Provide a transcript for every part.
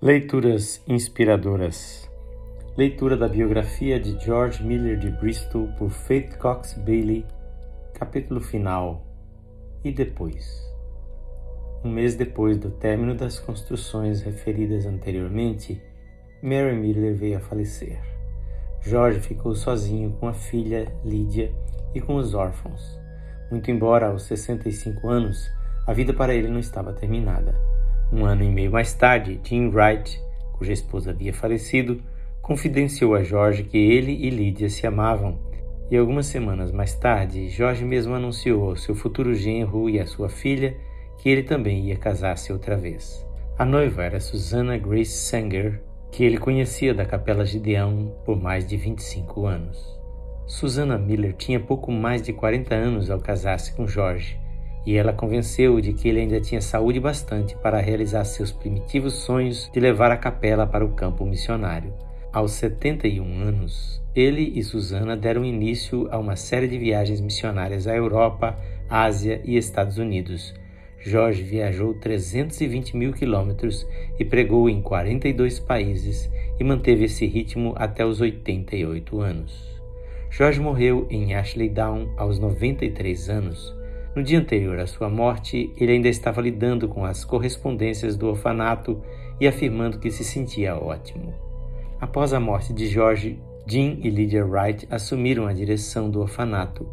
Leituras inspiradoras. Leitura da biografia de George Miller de Bristol por Faith Cox Bailey, capítulo final. E depois. Um mês depois do término das construções referidas anteriormente, Mary Miller veio a falecer. George ficou sozinho com a filha Lydia e com os órfãos. Muito embora aos 65 anos, a vida para ele não estava terminada. Um ano e meio mais tarde, Jim Wright, cuja esposa havia falecido, confidenciou a Jorge que ele e Lídia se amavam. E algumas semanas mais tarde, Jorge mesmo anunciou ao seu futuro genro e à sua filha que ele também ia casar-se outra vez. A noiva era Susana Grace Sanger, que ele conhecia da Capela Gideão por mais de 25 anos. Susana Miller tinha pouco mais de 40 anos ao casar-se com Jorge e ela convenceu-o de que ele ainda tinha saúde bastante para realizar seus primitivos sonhos de levar a capela para o campo missionário. Aos 71 anos, ele e Susana deram início a uma série de viagens missionárias à Europa, Ásia e Estados Unidos. Jorge viajou 320 mil quilômetros e pregou em 42 países e manteve esse ritmo até os 88 anos. Jorge morreu em Ashley Down aos 93 anos. No dia anterior à sua morte, ele ainda estava lidando com as correspondências do orfanato e afirmando que se sentia ótimo. Após a morte de George, Jim e Lydia Wright assumiram a direção do orfanato.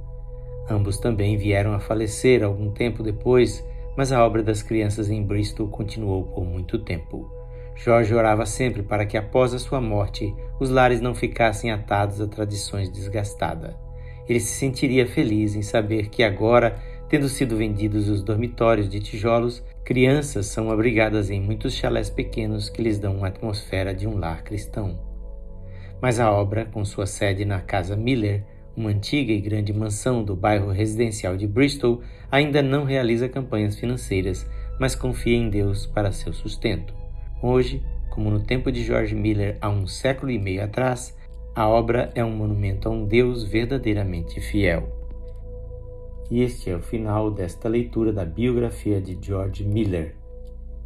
Ambos também vieram a falecer algum tempo depois, mas a obra das crianças em Bristol continuou por muito tempo. Jorge orava sempre para que após a sua morte os lares não ficassem atados a tradições desgastadas. Ele se sentiria feliz em saber que agora Tendo sido vendidos os dormitórios de tijolos, crianças são abrigadas em muitos chalés pequenos que lhes dão uma atmosfera de um lar cristão. Mas a obra, com sua sede na Casa Miller, uma antiga e grande mansão do bairro residencial de Bristol, ainda não realiza campanhas financeiras, mas confia em Deus para seu sustento. Hoje, como no tempo de George Miller há um século e meio atrás, a obra é um monumento a um Deus verdadeiramente fiel. E este é o final desta leitura da biografia de George Miller.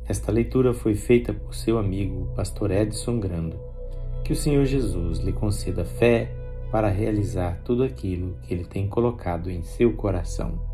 Esta leitura foi feita por seu amigo, pastor Edson Grando. Que o Senhor Jesus lhe conceda fé para realizar tudo aquilo que ele tem colocado em seu coração.